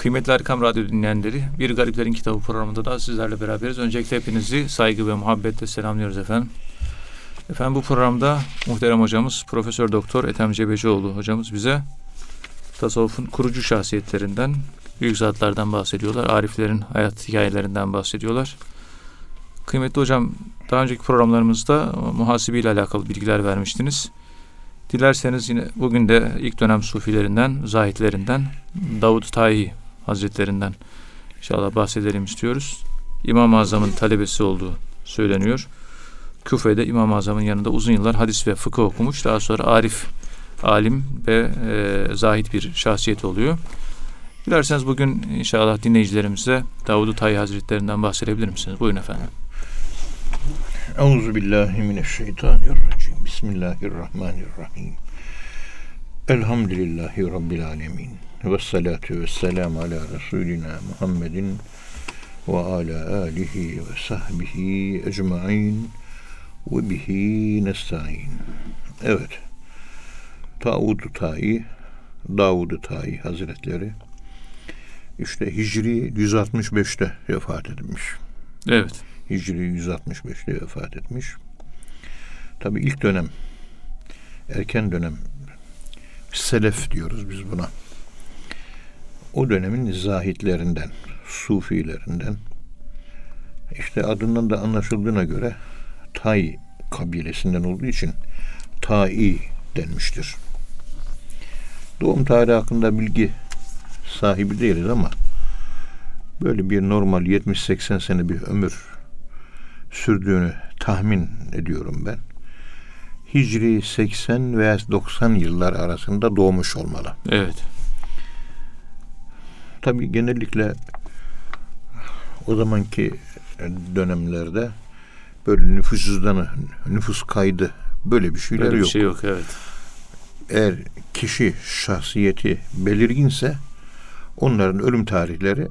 Kıymetli Erkam Radyo dinleyenleri, Bir Gariplerin Kitabı programında da sizlerle beraberiz. Öncelikle hepinizi saygı ve muhabbetle selamlıyoruz efendim. Efendim bu programda muhterem hocamız Profesör Doktor Ethem Cebecioğlu hocamız bize tasavvufun kurucu şahsiyetlerinden, büyük zatlardan bahsediyorlar. Ariflerin hayat hikayelerinden bahsediyorlar. Kıymetli hocam, daha önceki programlarımızda muhasibi ile alakalı bilgiler vermiştiniz. Dilerseniz yine bugün de ilk dönem sufilerinden, zahitlerinden, Davud Tayi Hazretlerinden inşallah bahsedelim istiyoruz. İmam-ı Azam'ın talebesi olduğu söyleniyor. Küfe'de İmam-ı Azam'ın yanında uzun yıllar hadis ve fıkıh okumuş. Daha sonra arif, alim ve e, zahit bir şahsiyet oluyor. Dilerseniz bugün inşallah dinleyicilerimize Davud Tayi Hazretlerinden bahsedebilir misiniz? Buyurun efendim. Euzu billahi mineşşeytanirracim. Bismillahirrahmanirrahim. Elhamdülillahi rabbil alamin. Ve salatu ve selam ala Resulina Muhammedin ve ala alihi ve sahbihi ecmain ve bihi nesta'in. Evet. Davud Tayi, Davud Tayi Hazretleri işte Hicri 165'te vefat etmiş. Evet. Hicri 165'te vefat etmiş. Tabi ilk dönem, erken dönem, selef diyoruz biz buna. O dönemin zahitlerinden, sufilerinden, işte adından da anlaşıldığına göre Tay kabilesinden olduğu için Tai denmiştir. Doğum tarihi hakkında bilgi sahibi değiliz ama böyle bir normal 70-80 sene bir ömür sürdüğünü tahmin ediyorum ben. Hicri 80 veya 90 yıllar arasında doğmuş olmalı. Evet. Tabii genellikle o zamanki dönemlerde böyle nüfus cüzdanı, nüfus kaydı böyle bir şeyler Böyle bir yok. şey yok evet. Eğer kişi şahsiyeti belirginse onların ölüm tarihleri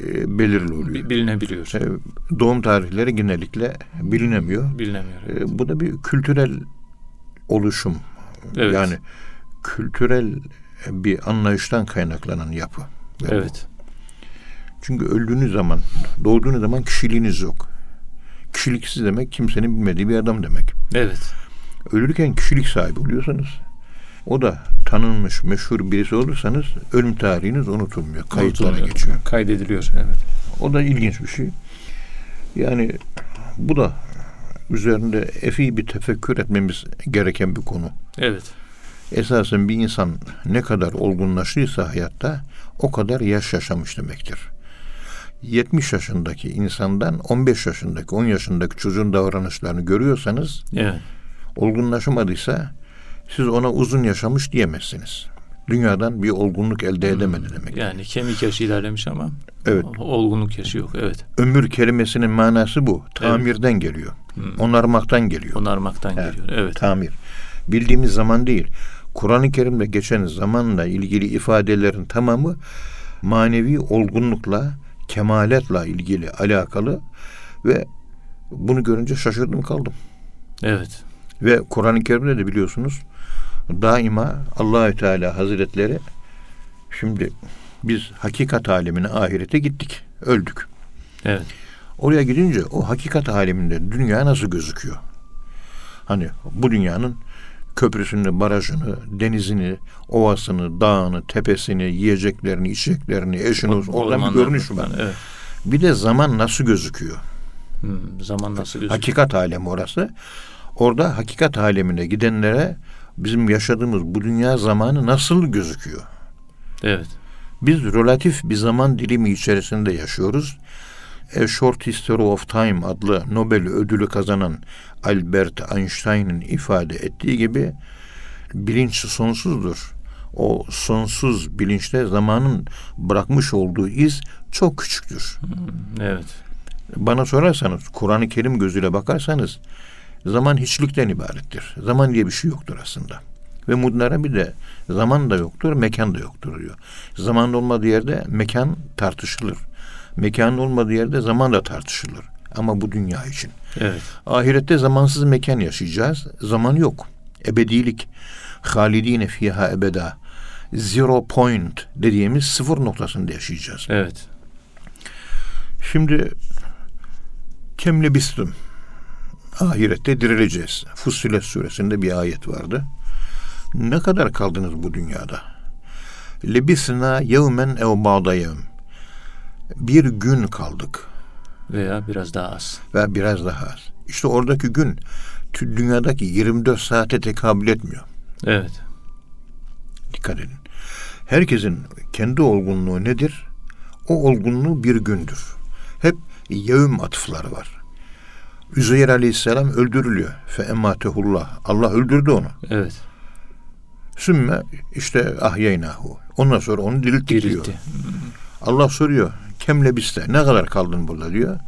e, belirli oluyor. Bi- Bilinebiliyor. E, doğum tarihleri genellikle bilinemiyor. Bilinemiyor. evet. E, bu da bir kültürel oluşum. Evet. Yani kültürel bir anlayıştan kaynaklanan yapı. Bu. Evet. Çünkü öldüğünüz zaman, doğduğunuz zaman kişiliğiniz yok. Kişiliksiz demek kimsenin bilmediği bir adam demek. Evet. Ölürken kişilik sahibi oluyorsanız o da tanınmış, meşhur birisi olursanız ölüm tarihiniz unutulmuyor. Kayıtlara Unutulmuyor. geçiyor. Kaydediliyor. Evet. O da ilginç bir şey. Yani bu da üzerinde efi bir tefekkür etmemiz gereken bir konu. Evet. Esasen bir insan ne kadar olgunlaştıysa hayatta o kadar yaş yaşamış demektir. 70 yaşındaki insandan 15 yaşındaki 10 yaşındaki çocuğun davranışlarını görüyorsanız Evet. olgunlaşamadıysa siz ona uzun yaşamış diyemezsiniz. Dünyadan bir olgunluk elde edemedi demek. Yani kemik yaşı ilerlemiş ama Evet. olgunluk yaşı yok. Evet. Ömür kelimesinin manası bu. Tamirden geliyor. Onarmaktan geliyor. Onarmaktan Evet. geliyor. Evet. Tamir. Bildiğimiz zaman değil. Kur'an-ı Kerim'de geçen zamanla ilgili ifadelerin tamamı manevi olgunlukla, kemaletla ilgili alakalı ve bunu görünce şaşırdım kaldım. Evet. Ve Kur'an-ı Kerim'de de biliyorsunuz daima Allahü Teala Hazretleri şimdi biz hakikat alemine ahirete gittik, öldük. Evet. Oraya gidince o hakikat aleminde dünya nasıl gözüküyor? Hani bu dünyanın köprüsünü, barajını, denizini, ovasını, dağını, tepesini, yiyeceklerini, içeceklerini, eşini, oradan bir görünüş var. Evet. Bir de zaman nasıl gözüküyor? Hmm, zaman nasıl gözüküyor? Hakikat alemi orası. Orada hakikat alemine gidenlere bizim yaşadığımız bu dünya zamanı nasıl gözüküyor? Evet. Biz relatif bir zaman dilimi içerisinde yaşıyoruz. A Short History of Time adlı Nobel ödülü kazanan Albert Einstein'ın ifade ettiği gibi bilinç sonsuzdur. O sonsuz bilinçte zamanın bırakmış olduğu iz çok küçüktür. Evet. Bana sorarsanız, Kur'an-ı Kerim gözüyle bakarsanız zaman hiçlikten ibarettir. Zaman diye bir şey yoktur aslında. Ve bunlara bir de zaman da yoktur, mekan da yoktur diyor. Zaman olmadığı yerde mekan tartışılır. Mekan olmadığı yerde zaman da tartışılır. Ama bu dünya için. Evet. Ahirette zamansız mekan yaşayacağız. Zaman yok. Ebedilik. Halidine fiha ebeda. zero point dediğimiz sıfır noktasında yaşayacağız. Evet. Şimdi kemlebistum ahirette dirileceğiz. Fussilet suresinde bir ayet vardı. Ne kadar kaldınız bu dünyada? Lebisna yevmen ev ba'da yevm. Bir gün kaldık Veya biraz daha az. ve biraz daha az. İşte oradaki gün dünyadaki 24 saate tekabül etmiyor. Evet. Dikkat edin. Herkesin kendi olgunluğu nedir? O olgunluğu bir gündür. Hep yevm atıfları var. Üzeyir aleyhisselam öldürülüyor. Fe emmatehullah. Allah öldürdü onu. Evet. Sümme işte ahyeynahu. Ondan sonra onu dirilttik diyor. Diriltti. Allah soruyor. Kemle biste. Ne kadar kaldın burada diyor.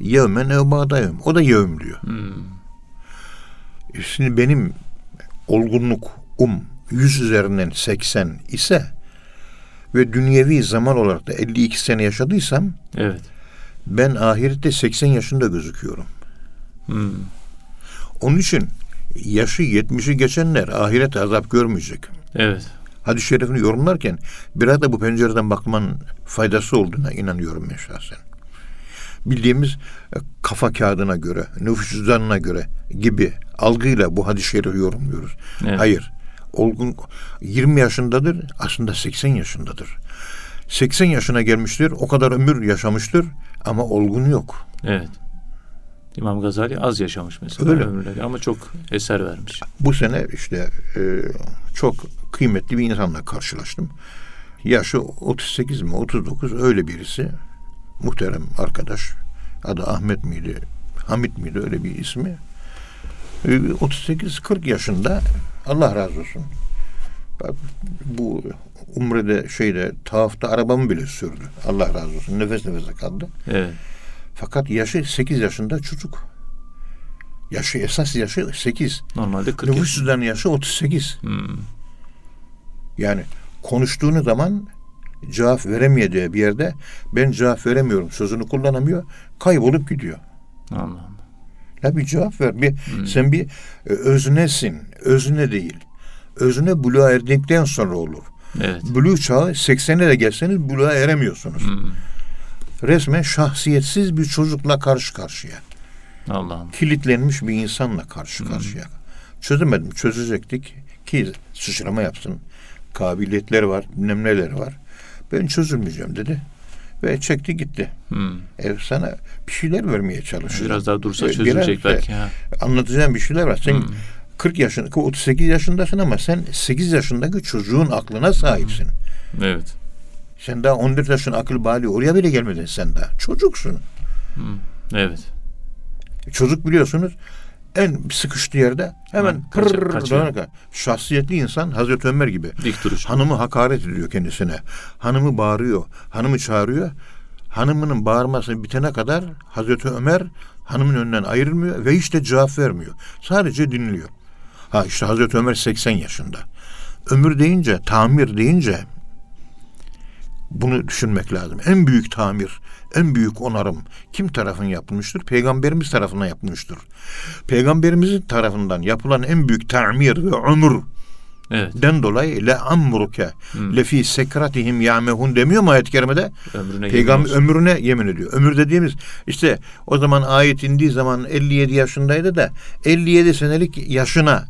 Yevmen ev bağdayım. O da yevm diyor. Hmm. E Şimdi benim olgunluk um 100 üzerinden 80 ise ve dünyevi zaman olarak da 52 sene yaşadıysam Evet. ben ahirette 80 yaşında gözüküyorum. Hmm. Onun için yaşı 70'i geçenler ahiret azap görmeyecek. Evet. Hadis-i şerifini yorumlarken biraz da bu pencereden bakmanın faydası olduğuna inanıyorum ben şahsen. Bildiğimiz e, kafa kağıdına göre, nüfus cüzdanına göre gibi algıyla bu hadis-i şerifi yorumluyoruz. Evet. Hayır. Olgun 20 yaşındadır, aslında 80 yaşındadır. 80 yaşına gelmiştir, o kadar ömür yaşamıştır ama olgun yok. Evet. İmam Gazali az yaşamış mesela Öyle. ömürleri ama çok eser vermiş. Bu sene işte e, çok kıymetli bir insanla karşılaştım. Yaşı 38 mi 39 öyle birisi. Muhterem arkadaş. Adı Ahmet miydi? Hamit miydi öyle bir ismi? E, 38-40 yaşında Allah razı olsun. Bak, bu umrede şeyde tavafta arabamı bile sürdü. Allah razı olsun. Nefes nefese kaldı. Evet. Fakat yaşı 8 yaşında çocuk. Yaşı esas yaşı 8. Normalde 40 Nüfus cüzdanı yaşı 38. Hmm. Yani konuştuğunu zaman cevap veremeyeceği bir yerde ben cevap veremiyorum sözünü kullanamıyor. Kaybolup gidiyor. Allah'ım. Ya bir cevap ver. Bir, Hmm. Sen bir e, öznesin. Özne değil. Özne buluğa erdikten sonra olur. Evet. Buluğ çağı 80'e de gelseniz buluğa eremiyorsunuz. Hmm. Resmen şahsiyetsiz bir çocukla karşı karşıya. Allah'ım. kilitlenmiş bir insanla karşı karşıya. Çözemedim, çözecektik ki sıçrama yapsın. Kabiliyetleri var, bilmem neleri var. Ben çözülmeyeceğim dedi. Ve çekti gitti. Hmm. E, sana bir şeyler vermeye çalışıyor. Biraz daha dursa E, çözülecek belki. Ha. Anlatacağım bir şeyler var. Sen Hmm. 40 yaşında, 38 yaşındasın ama sen 8 yaşındaki çocuğun aklına sahipsin. Evet. Sen daha 14 yaşın akıl bali oraya bile gelmedin sen daha. Çocuksun. Evet. Çocuk biliyorsunuz en sıkıştığı yerde hemen kaçıyor. dönerek- Şahsiyetli insan Hazreti Ömer gibi. Dik duruş. Hanımı hakaret ediyor kendisine. Hanımı bağırıyor. Hanımı çağırıyor. Hanımının bağırması bitene kadar Hazreti Ömer hanımın önünden ayrılmıyor ve hiç de cevap vermiyor. Sadece dinliyor. Ha işte Hazreti Ömer 80 yaşında. Ömür deyince, tamir deyince bunu düşünmek lazım. En büyük tamir, en büyük onarım kim tarafından yapılmıştır? Peygamberimiz tarafından yapılmıştır. Peygamberimizin tarafından yapılan en büyük tamir ve ömür Evet. den dolayı le amruke Hmm. le fi sekratihim yamehun demiyor mu ayet-i kerimede? Ömrüne Peygamber yemin ömrüne yemin ediyor. Ömür dediğimiz işte o zaman ayet indiği zaman 57 yaşındaydı da 57 senelik yaşına.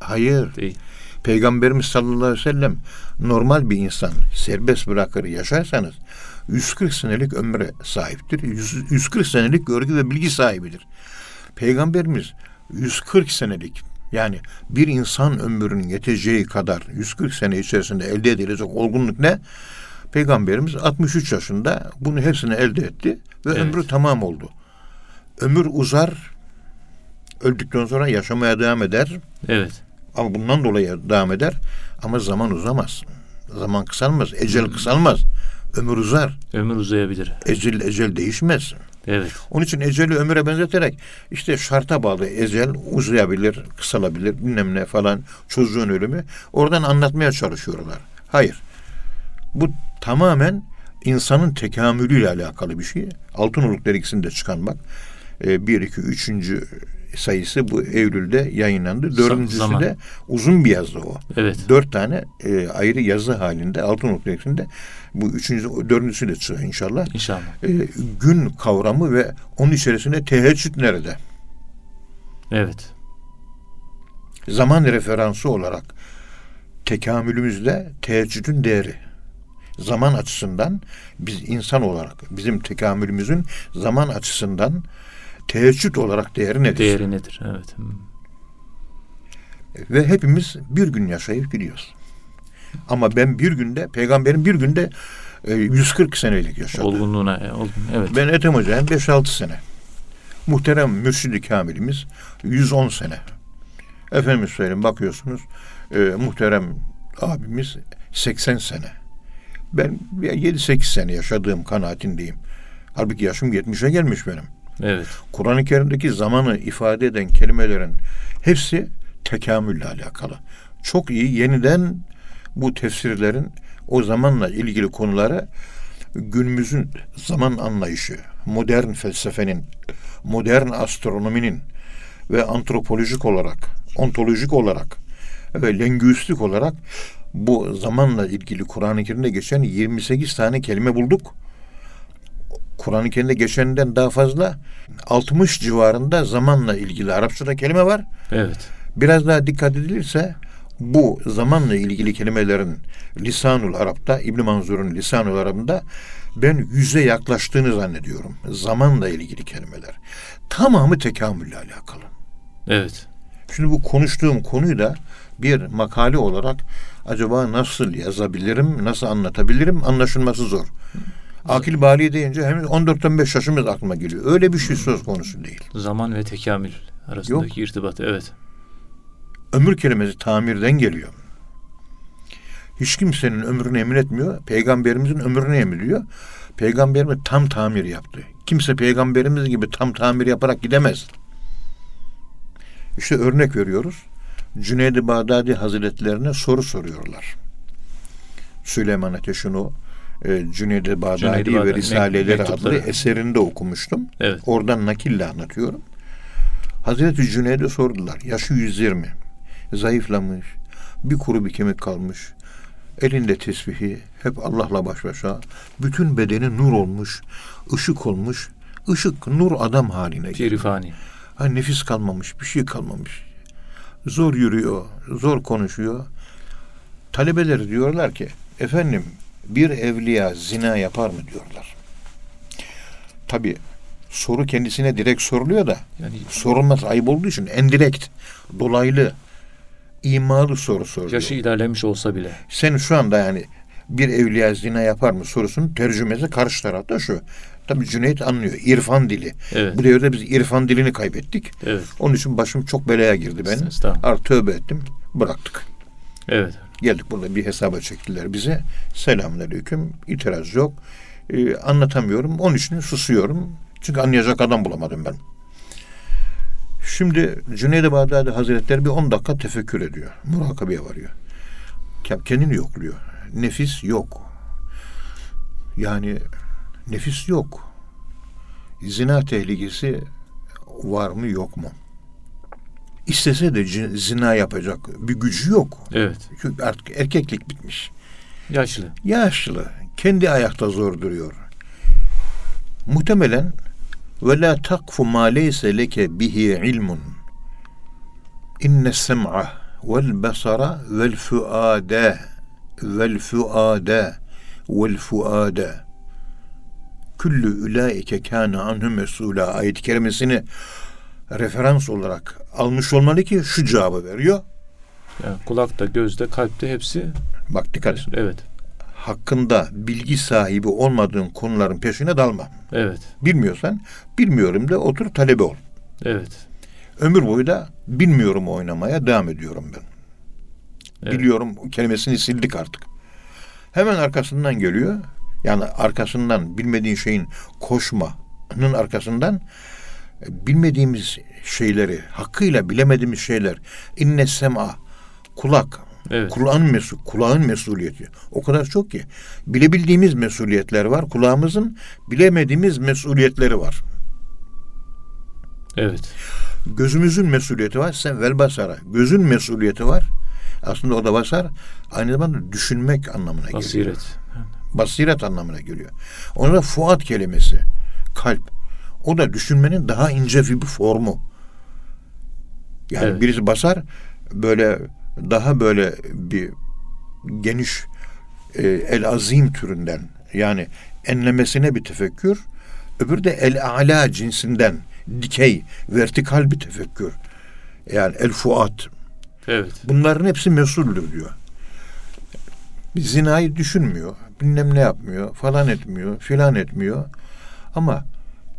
Hayır. Değil. Peygamberimiz sallallahu aleyhi ve sellem normal bir insan serbest bırakır yaşarsanız 140 senelik ömre sahiptir. 100 140 senelik görgü ve bilgi sahibidir. Peygamberimiz 140 senelik yani bir insan ömrünün yeteceği kadar 140 sene içerisinde elde edilecek olgunluk ne? Peygamberimiz 63 yaşında bunu hepsini elde etti ve Evet. ömrü tamam oldu. Ömür uzar, öldükten sonra yaşamaya devam eder. Evet. Ama bundan dolayı devam eder. Ama zaman uzamaz. Zaman kısalmaz. Ecel Hmm. kısalmaz. Ömür uzar. Ömür uzayabilir. Ecel ecel değişmez. Evet. Onun için eceli ömüre benzeterek işte şarta bağlı ecel uzayabilir, kısalabilir bilmem ne falan çocuğun ölümü. Oradan anlatmaya çalışıyorlar. Hayır. Bu tamamen insanın tekamülüyle alakalı bir şey. Altın oluklar ikisinde çıkan bak. E, bir, iki, üçüncü sayısı bu Eylül'de yayınlandı. Dördüncüsü zaman. de uzun bir yazı o. Evet. Dört tane e, ayrı yazı halinde altın nokta eklinde. Bu üçüncü, dördüncüsü de çıkıyor inşallah. İnşallah. E, gün kavramı ve onun içerisinde teheccüd nerede? Evet. Zaman referansı olarak tekamülümüzde teheccüdün değeri. Zaman açısından biz insan olarak bizim tekamülümüzün zaman açısından teheccüd olarak değeri nedir? Değeri nedir? Evet. Hmm. Ve hepimiz bir gün yaşayıp gidiyoruz. Ama ben bir günde, peygamberin bir günde e, 140 senelik yaşadı. Olgunluğuna. e, Olgun. Evet. Ben Ethem Hoca'yım 5-6 sene. Muhterem Mürşid-i Kamilimiz 110 sene. Efendimiz söyleyeyim bakıyorsunuz e, muhterem abimiz 80 sene. Ben 7-8 sene yaşadığım kanaatindeyim. Halbuki yaşım 70'e gelmiş benim. Evet. Kur'an-ı Kerim'deki zamanı ifade eden kelimelerin hepsi tekamülle alakalı. Çok iyi yeniden bu tefsirlerin o zamanla ilgili konuları günümüzün zaman anlayışı, modern felsefenin, modern astronominin ve antropolojik olarak, ontolojik olarak ve lingüistik olarak bu zamanla ilgili Kur'an-ı Kerim'de geçen 28 tane kelime bulduk. Kur'an-ı Kerim'de geçeninden daha fazla 60 civarında zamanla ilgili Arapçada kelime var. Evet. Biraz daha dikkat edilirse bu zamanla ilgili kelimelerin Lisanul Arap'ta İbn Manzur'un Lisanul Arap'ında ben yüze yaklaştığını zannediyorum. Zamanla ilgili kelimeler. Tamamı tekamülle alakalı. Evet. Şimdi bu konuştuğum konuyu da bir makale olarak acaba nasıl yazabilirim, nasıl anlatabilirim anlaşılması zor. Akil bali deyince hem 14-15 yaşımız aklıma geliyor. Öyle bir şey söz konusu değil. Zaman ve tekamül arasındaki irtibat. Evet. Ömür kelimesi tamirden geliyor. Hiç kimsenin ömrünü emin etmiyor. Peygamberimizin ömrünü emiliyor. Peygamberimiz tam tamir yaptı. Kimse peygamberimiz gibi tam tamir yaparak gidemez. İşte örnek veriyoruz. Cüneyd-i Bağdadi Hazretlerine soru soruyorlar. Süleyman Ateş'in o e, Cüneyd-i Bağdadi ve Risaleleri mektupları. adlı eserinde okumuştum. Evet. Oradan nakille anlatıyorum. Hazreti Cüneyd'e sordular. Yaşı 120. Zayıflamış. Bir kuru bir kemik kalmış. Elinde tesbihi. Hep Allah'la baş başa. Bütün bedeni nur olmuş. ışık olmuş. Işık nur adam haline. Pirifani. Ha, nefis kalmamış. Bir şey kalmamış. Zor yürüyor. Zor konuşuyor. Talebeleri diyorlar ki efendim bir evliya zina yapar mı diyorlar. Tabi soru kendisine direkt soruluyor da Yani sorulmaz ayıp olduğu için endirekt, dolaylı, imalı soru soruyor. yaşı ilerlemiş olsa bile. Sen şu anda yani bir evliya zina yapar mı sorusunun tercümesi karşı tarafta şu. Tabii Cüneyt anlıyor. İrfan dili. Evet. Bu devirde biz irfan dilini kaybettik. Evet. Onun için başım çok belaya girdi benim. Artık tövbe ettim. Bıraktık. Evet. Geldik burada bir hesaba çektiler bize. Selamünaleyküm. İtiraz yok. Ee, anlatamıyorum. Onun için susuyorum. Çünkü anlayacak adam bulamadım ben. Şimdi Cüneyd-i Bağdadi Hazretleri bir 10 dakika tefekkür ediyor. Murakabeye varıyor. Kendini yokluyor. Nefis yok. Yani nefis yok. Zina tehlikesi var mı yok mu? İstese de zina yapacak bir gücü yok. Evet. Çünkü artık erkeklik bitmiş. Yaşlı. Yaşlı. Kendi ayakta zor duruyor. Muhtemelen ve la takfu ma leyse leke bihi ilmun. İnne sem'a vel basara vel fuade vel fuade vel fuade küllü ulaike kâne anhu mesûlâ ayet-i kerimesini referans olarak almış olmalı ki şu cevabı veriyor. Yani kulakta, gözde, kalpte hepsi Bak dikkat et. evet. hakkında bilgi sahibi olmadığın konuların peşine dalma. Evet. Bilmiyorsan bilmiyorum de otur talebe ol. Evet. Ömür boyu da bilmiyorum oynamaya devam ediyorum ben. Evet. Biliyorum kelimesini sildik artık. Hemen arkasından geliyor. Yani arkasından bilmediğin şeyin koşmanın arkasından bilmediğimiz şeyleri, hakkıyla bilemediğimiz şeyler. İnne sema, kulak, Evet. Kulağın mesul, kulağın mesuliyeti. O kadar çok ki. Bilebildiğimiz mesuliyetler var. Kulağımızın bilemediğimiz mesuliyetleri var. Evet. Gözümüzün mesuliyeti var. Sen vel basara. Gözün mesuliyeti var. Aslında o da basar. Aynı zamanda düşünmek anlamına geliyor. Basiret. Basiret anlamına geliyor. Ona da fuat kelimesi. Kalp. O da düşünmenin daha ince bir formu. Yani Evet. birisi basar böyle daha böyle bir geniş e, el azim türünden yani enlemesine bir tefekkür. Öbürü de el ala cinsinden dikey, vertikal bir tefekkür. Yani el fuat. Evet. Bunların hepsi mesuldür diyor. Bir zinayı düşünmüyor. Bilmem ne yapmıyor. Falan etmiyor. Filan etmiyor. Ama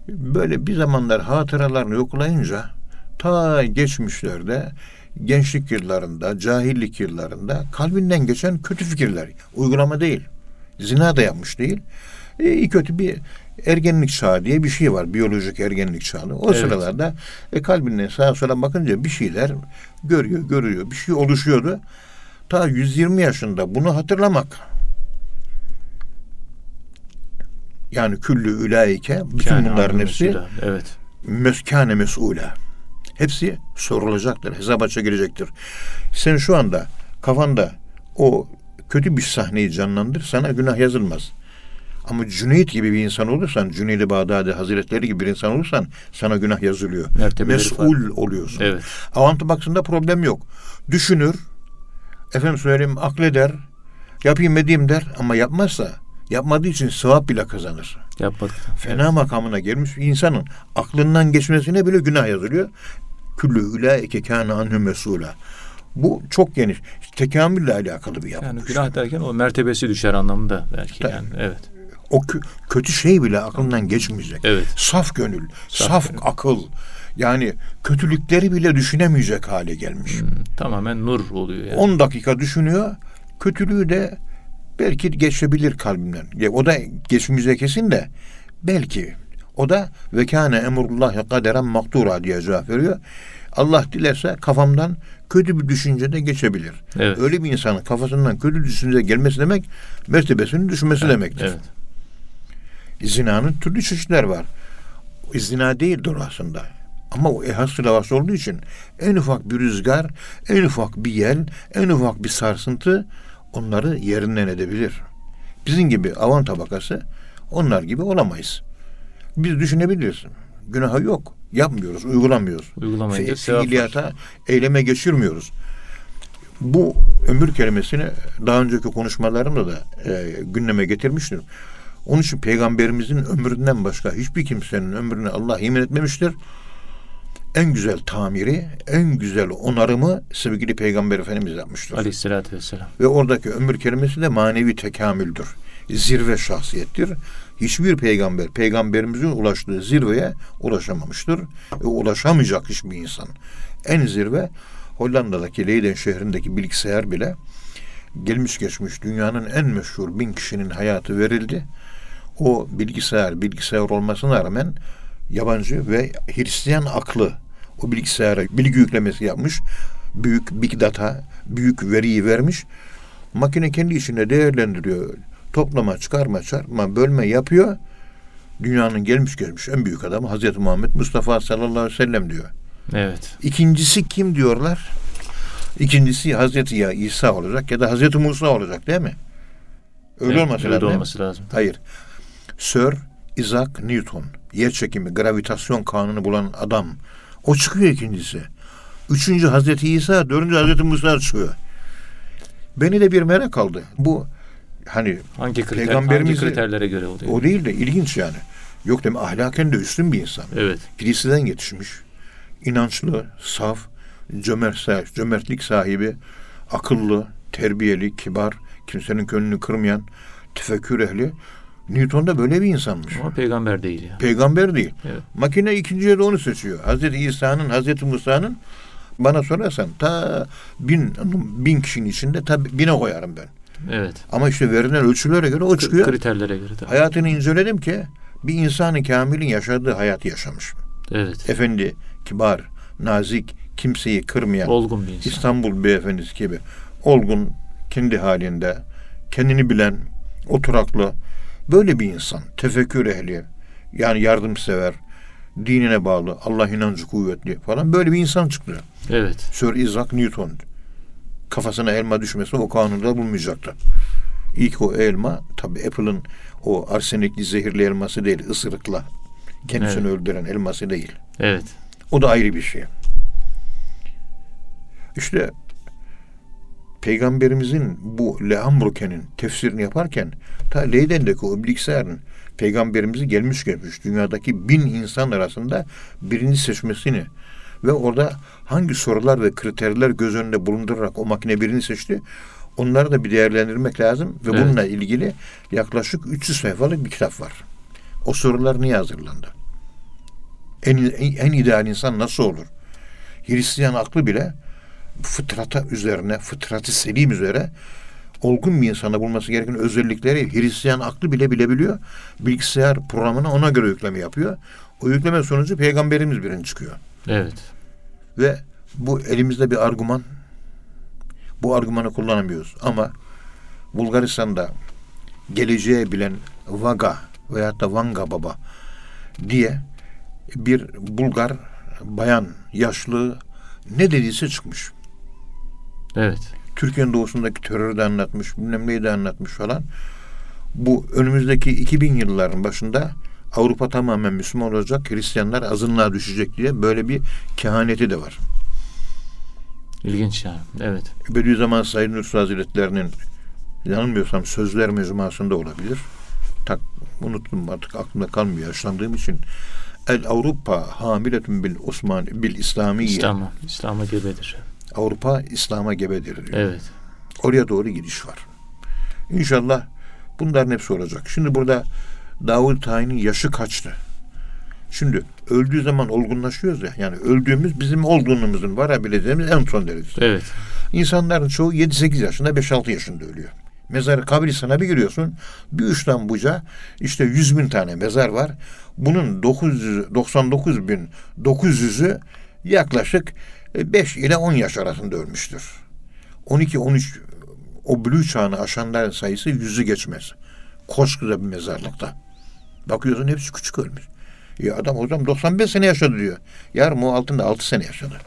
böyle bir zamanlar hatıralarını yoklayınca ta geçmişlerde gençlik yıllarında, cahillik yıllarında kalbinden geçen kötü fikirler. Uygulama değil. Zina da yapmış değil. E, iyi kötü bir ergenlik çağı diye bir şey var. Biyolojik ergenlik çağı. O Evet. sıralarda e, kalbinden sağa sola bakınca bir şeyler görüyor, görüyor. Bir şey oluşuyordu. Ta 120 yaşında bunu hatırlamak. Yani küllü ülaike bütün Yani bunların hepsi mesela, Evet. meskane mes'ule. Hepsi sorulacaktır, hesaba çekilecektir. Sen şu anda kafanda o kötü bir sahneyi canlandır, sana günah yazılmaz. Ama Cüneyt gibi bir insan olursan, Cüneyd-i Bağdadi Hazretleri gibi bir insan olursan sana günah yazılıyor. Mertebeleri Mes'ul oluyorsun. Evet. Avantı baksında problem yok. Düşünür, efendim söyleyeyim akleder, yapayım edeyim der ama yapmazsa, yapmadığı için sevap bile kazanır. Yapmadık. Fena makamına gelmiş bir insanın aklından geçmesine bile günah yazılıyor. Küllü ulaike kâne anhü mesûlâ. Bu çok geniş. Tekamülle alakalı bir yapı. Yani günah derken o mertebesi düşer anlamında belki. Tabii. Yani evet. O kö- kötü şey bile aklından geçmeyecek. Evet. Saf gönül, Saf saf, gönül. akıl. Yani kötülükleri bile düşünemeyecek hale gelmiş. Hmm, tamamen nur oluyor yani. 10 dakika düşünüyor. Kötülüğü de belki geçebilir kalbimden. Ya O da geçmeyecek kesin de belki. O da ve kâne emrullahi kaderen maktura diye cevap veriyor. Allah dilerse kafamdan kötü bir düşünce de geçebilir. Evet. Öyle bir insanın kafasından kötü düşünce gelmesi demek mertebesinin düşmesi demektir. Evet. Zinanın türlü çeşitler var. Zina değildir aslında. Ama o ehas lavası olduğu için en ufak bir rüzgar, en ufak bir yel, en ufak bir sarsıntı onları yerinden edebilir. Bizim gibi avan tabakası onlar gibi olamayız. Biz düşünebiliriz. Günahı yok. Yapmıyoruz, uygulamıyoruz. Uygulamayınca Fe- fiiliyata, eyleme geçirmiyoruz. Bu ömür kelimesini daha önceki konuşmalarımda da e, gündeme getirmiştim. Onun için peygamberimizin ömründen başka hiçbir kimsenin ömrüne Allah yemin etmemiştir. En güzel tamiri, en güzel onarımı sevgili peygamber efendimiz yapmıştır. Aleyhissalatü vesselam. Ve oradaki ömür kelimesi de manevi tekamüldür. Zirve şahsiyettir. Hiçbir peygamber peygamberimizin ulaştığı zirveye ulaşamamıştır. Ve ulaşamayacak hiçbir insan. En zirve Hollanda'daki Leiden şehrindeki bilgisayar bile gelmiş geçmiş dünyanın en meşhur bin kişinin hayatı verildi. O bilgisayar bilgisayar olmasına rağmen yabancı ve Hristiyan aklı o bilgisayara bilgi yüklemesi yapmış. Büyük big data, büyük veriyi vermiş. Makine kendi içinde değerlendiriyor. Toplama, çıkarma, çarpma, bölme yapıyor. Dünyanın gelmiş gelmiş en büyük adamı Hazreti Muhammed Mustafa sallallahu aleyhi ve sellem diyor. Evet. İkincisi kim diyorlar? İkincisi Hazreti ya İsa olacak ya da Hazreti Musa olacak değil mi? Öyle Evet, olması öyle lazım. olması lazım. Hayır. Sir Isaac Newton. Yer çekimi, gravitasyon kanunu bulan adam. O çıkıyor ikincisi. Üçüncü Hazreti İsa, dördüncü Hazreti Musa çıkıyor. Beni de bir merak aldı. Bu hani Hangi kriter, hangi kriterlere göre oluyor? o değil de ilginç yani. Yok deme ahlaken de üstün bir insan. Evet. Kiliseden yetişmiş. inançlı, saf, cömert, cömertlik sahibi, akıllı, terbiyeli, kibar, kimsenin gönlünü kırmayan, tefekkür ehli. Newton da böyle bir insanmış. Ama peygamber değil ya. Peygamber değil. Evet. Makine ikinciye de onu seçiyor. Hazreti İsa'nın, Hazreti Musa'nın bana sorarsan ta bin, bin kişinin içinde ta bine koyarım ben. Evet. Ama işte verilen ölçülere göre o çıkıyor. Kriterlere göre tabii. Hayatını inceledim ki bir insanı kamilin yaşadığı hayatı yaşamış. Evet. Efendi, kibar, nazik, kimseyi kırmayan, Olgun bir insan. İstanbul beyefendisi gibi olgun, kendi halinde, kendini bilen, oturaklı, böyle bir insan, tefekkür ehli, yani yardımsever, dinine bağlı, Allah inancı kuvvetli falan böyle bir insan çıktı. Evet. Sir Isaac Newton. Kafasına elma düşmesi o kanunda bulmayacaktı. İlk o elma tabi Apple'ın o arsenikli zehirli elması değil, ısırıkla kendisini Evet. öldüren elması değil. Evet. O da ayrı bir şey. İşte Peygamberimizin bu Leambruke'nin tefsirini yaparken ta Leyden'deki o bilgisayarın Peygamberimizi gelmiş gelmiş dünyadaki bin insan arasında birini seçmesini ve orada hangi sorular ve kriterler göz önünde bulundurarak o makine birini seçti onları da bir değerlendirmek lazım ve Evet. bununla ilgili yaklaşık 300 sayfalık bir kitap var. O sorular niye hazırlandı? En, en, en ideal insan nasıl olur? Hristiyan aklı bile fıtrata üzerine, fıtratı selim üzere olgun bir insana bulması gereken özellikleri Hristiyan aklı bile bilebiliyor. Bilgisayar programına ona göre yükleme yapıyor. O yükleme sonucu peygamberimiz birinci çıkıyor. Evet. Ve bu elimizde bir argüman. Bu argümanı kullanamıyoruz. Ama Bulgaristan'da geleceği bilen Vaga veyahut da Vanga Baba diye bir Bulgar bayan yaşlı ne dediyse çıkmış. Evet. Türkiye'nin doğusundaki terörü de anlatmış, bilmem neyi de anlatmış falan. Bu önümüzdeki 2000 yılların başında Avrupa tamamen Müslüman olacak, Hristiyanlar azınlığa düşecek diye böyle bir kehaneti de var. İlginç yani. Evet. Bediüzzaman Said Nursi Hazretleri'nin yanılmıyorsam sözler mecmuasında olabilir. Tak, unuttum artık aklımda kalmıyor yaşlandığım için. El Avrupa hamiletun bil Osman bil İslamiye. İslam'a. İslam'a gebedir. Avrupa İslam'a gebedir diyor. Evet. Oraya doğru gidiş var. İnşallah bunların hepsi olacak. Şimdi burada Davud Tayin'in yaşı kaçtı? Şimdi öldüğü zaman olgunlaşıyoruz ya. Yani öldüğümüz bizim olgunluğumuzun varabileceğimiz en son derece. Evet. İnsanların çoğu 7-8 yaşında, 5-6 yaşında ölüyor. Mezar kabristana bir giriyorsun. Bir uçtan buca işte 100 bin tane mezar var. Bunun 999 bin 900'ü yaklaşık 5 ile 10 yaş arasında ölmüştür. 12-13 o blue çağını aşanların sayısı yüzü geçmez. Koskoca bir mezarlıkta. Bakıyorsun hepsi küçük ölmüş. Ya adam o zaman 95 sene yaşadı diyor. Yarın o altında 6 sene yaşadı.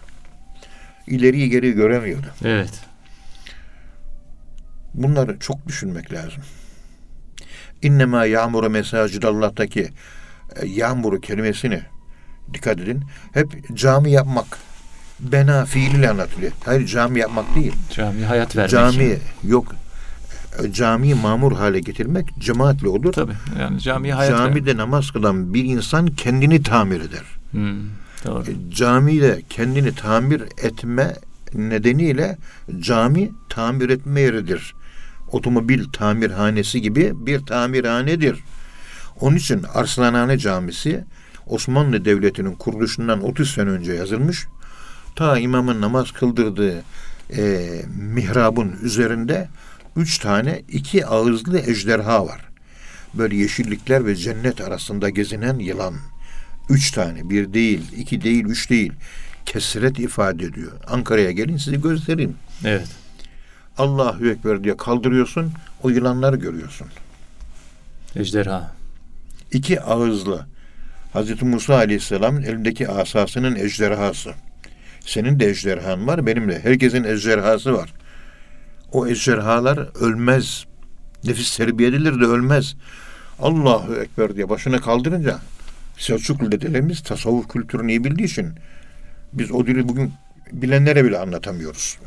İleriyi geriyi göremiyordu. Evet. Bunları çok düşünmek lazım. İnnemâ yağmuru mesacidallah'taki e, yağmuru kelimesini dikkat edin. Hep cami yapmak. Bena fiiliyle anlatılıyor. Hayır cami yapmak değil. Cami hayat vermek. Cami yok. Camiyi mamur hale getirmek cemaatle olur. Tabii. Yani camiye hayat. Camide namaz kılan bir insan kendini tamir eder. Hmm, doğru. E, Camide kendini tamir etme nedeniyle cami tamir etme yeridir. Otomobil tamirhanesi gibi bir tamirhanedir. Onun için Arslanhane Camisi Osmanlı Devleti'nin kuruluşundan 30 sene önce yazılmış. Ta imamın namaz kıldırdığı e, mihrabın üzerinde üç tane iki ağızlı ejderha var. Böyle yeşillikler ve cennet arasında gezinen yılan. Üç tane, bir değil, iki değil, üç değil. Kesret ifade ediyor. Ankara'ya gelin size göstereyim. Evet. Allahu Ekber diye kaldırıyorsun, o yılanları görüyorsun. Ejderha. İki ağızlı. Hazreti Musa Aleyhisselam'ın elindeki asasının ejderhası. Senin de ejderhan var, benim de. Herkesin ejderhası var. O ejderhalar ölmez. Nefis terbiye edilir de ölmez. Allahu Ekber diye başını kaldırınca Selçuklu dedelerimiz tasavvuf kültürünü iyi bildiği için biz o dili bugün bilenlere bile anlatamıyoruz.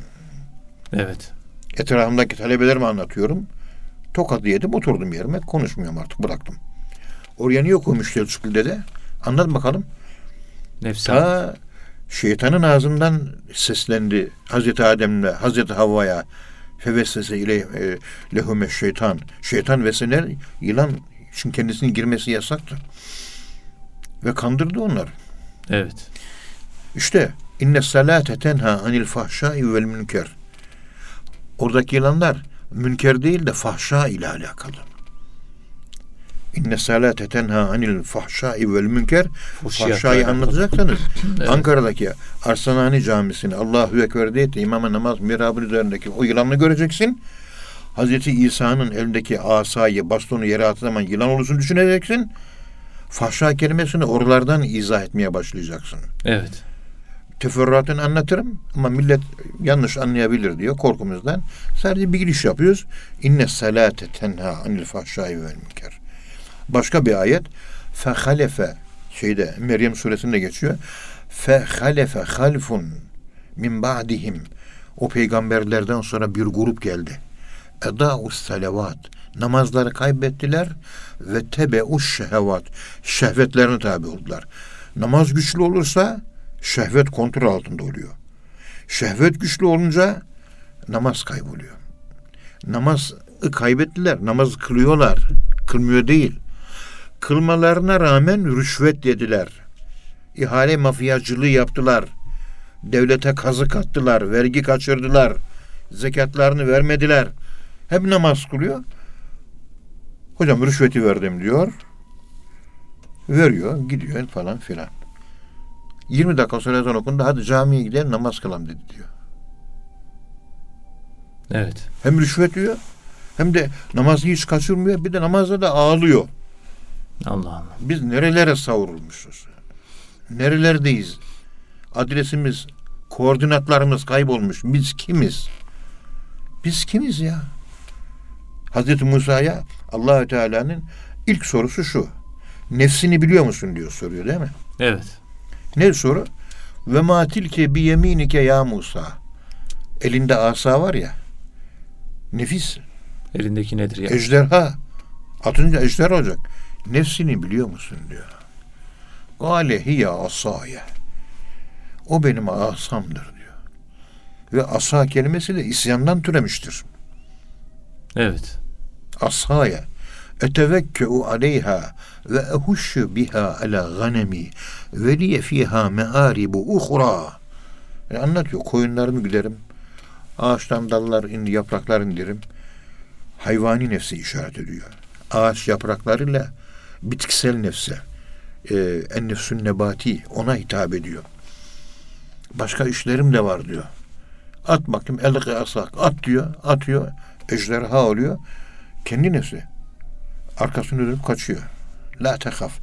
Evet. Etrafımdaki talebelerime anlatıyorum. Tokadı yedim oturdum yerime konuşmuyorum artık bıraktım. Oraya niye koymuş Selçuklu dede? Anlat bakalım. Nefsi. Ta şeytanın ağzından seslendi Hazreti Adem'le Hazreti Havva'ya fevessese ile e, lehume şeytan. Şeytan vesener yılan için kendisinin girmesi yasaktı. Ve kandırdı onları. Evet. İşte inne salate tenha anil fahşai vel münker. Oradaki yılanlar münker değil de fahşa ile alakalı. İnne salate tenha anil fahşai vel münker. Fahşayı anlatacaksanız Evet. Ankara'daki Arsanani Camisi'ni Allahu Ekber diye imama namaz mihrabın üzerindeki o yılanı göreceksin. Hazreti İsa'nın elindeki asayı, bastonu yere attığı zaman yılan olursun düşüneceksin. Fahşa kelimesini oralardan izah etmeye başlayacaksın. Evet. Teferruatını anlatırım ama millet yanlış anlayabilir diyor korkumuzdan. Sadece bir giriş yapıyoruz. İnne salate tenha anil fahşai vel münker. Başka bir ayet. Fehalefe şeyde Meryem suresinde geçiyor. Fehalefe halfun min ba'dihim. O peygamberlerden sonra bir grup geldi. Eda'us salavat. Namazları kaybettiler ve tebe'uş şehvat. Şehvetlerine tabi oldular. Namaz güçlü olursa şehvet kontrol altında oluyor. Şehvet güçlü olunca namaz kayboluyor. Namazı kaybettiler. Namaz kılıyorlar. Kılmıyor değil. Kılmalarına rağmen rüşvet yediler. İhale mafyacılığı yaptılar. Devlete kazık attılar. Vergi kaçırdılar. Zekatlarını vermediler. Hep namaz kılıyor. Hocam rüşveti verdim diyor. Veriyor, gidiyor falan filan. 20 dakika sonra ezan okundu. Hadi camiye gidelim namaz kılalım dedi diyor. Evet. Hem rüşvet diyor hem de namazı hiç kaçırmıyor. Bir de namazda da ağlıyor. Allah Allah. Biz nerelere savrulmuşuz? Nerelerdeyiz? Adresimiz, koordinatlarımız kaybolmuş. Biz kimiz? Biz kimiz ya? Hazreti Musa'ya Allahü Teala'nın ilk sorusu şu. Nefsini biliyor musun diyor soruyor değil mi? Evet. Ne soru? Ve ma tilke bi yeminike ya Musa. Elinde asa var ya. Nefis. Elindeki nedir ya? Ejderha. Atınca ejderha olacak. Nefsini biliyor musun diyor. Gale hiye asaya. O benim asamdır diyor. Ve asa kelimesi de isyandan türemiştir. Evet. Asaya. Etevekkeu aleyha ve ehuşşu biha ala ganemi ve liye fiha mearibu uhra. Yani anlatıyor. Koyunlarımı güderim. Ağaçtan dallar, indi, yapraklar indirim. Hayvani nefsi işaret ediyor. Ağaç yapraklarıyla bitkisel nefse, e, en nefsün nebati ona hitap ediyor. Başka işlerim de var diyor. At bakayım elki asak at diyor. Atıyor. Ejderha oluyor. Kendi nefsi. Arkasını dönüp kaçıyor. La tehaf.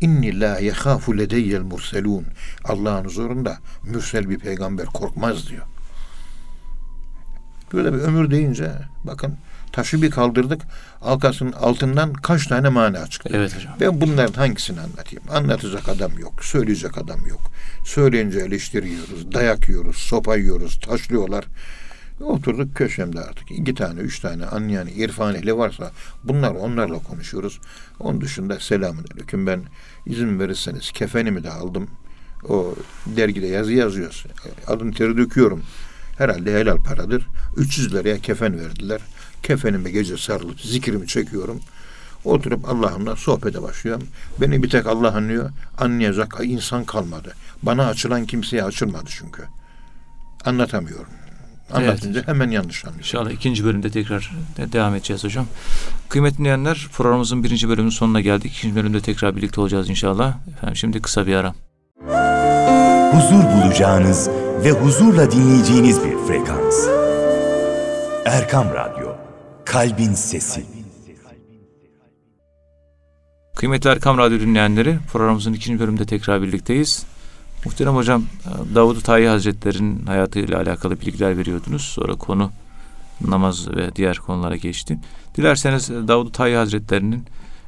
İnni la yehafu ledeyyel murselun. Allah'ın huzurunda mürsel bir peygamber korkmaz diyor. Böyle bir ömür deyince bakın taşı bir kaldırdık. Arkasının altından kaç tane mana çıktı. Evet hocam. Ben bunların hangisini anlatayım? Anlatacak adam yok. Söyleyecek adam yok. Söyleyince eleştiriyoruz. Dayak yiyoruz. Sopa yiyoruz. Taşlıyorlar. Oturduk köşemde artık. iki tane, üç tane anlayan irfan ehli varsa bunlar onlarla konuşuyoruz. Onun dışında selamun aleyküm. Ben izin verirseniz kefenimi de aldım. O dergide yazı yazıyoruz. Alın teri döküyorum. Herhalde helal paradır. 300 liraya kefen verdiler. Kefenime gece sarılıp zikrimi çekiyorum. Oturup Allah'ımla sohbete başlıyorum. Beni bir tek Allah anlıyor. Anlayacak insan kalmadı. Bana açılan kimseye açılmadı çünkü. Anlatamıyorum. Anlatınca hemen yanlış anlıyor. İnşallah ikinci bölümde tekrar de- devam edeceğiz hocam. Kıymetli dinleyenler programımızın birinci bölümünün sonuna geldik. İkinci bölümde tekrar birlikte olacağız inşallah. Efendim şimdi kısa bir ara. huzur bulacağınız ve huzurla dinleyeceğiniz bir frekans. Erkam Radyo, Kalbin Sesi. Kıymetli Erkam Radyo dinleyenleri programımızın ikinci bölümünde tekrar birlikteyiz. Muhterem hocam Davud-u Tayi Hazretleri'nin hayatıyla alakalı bilgiler veriyordunuz. Sonra konu namaz ve diğer konulara geçti. Dilerseniz Davud-u Tayi Hazretleri'nin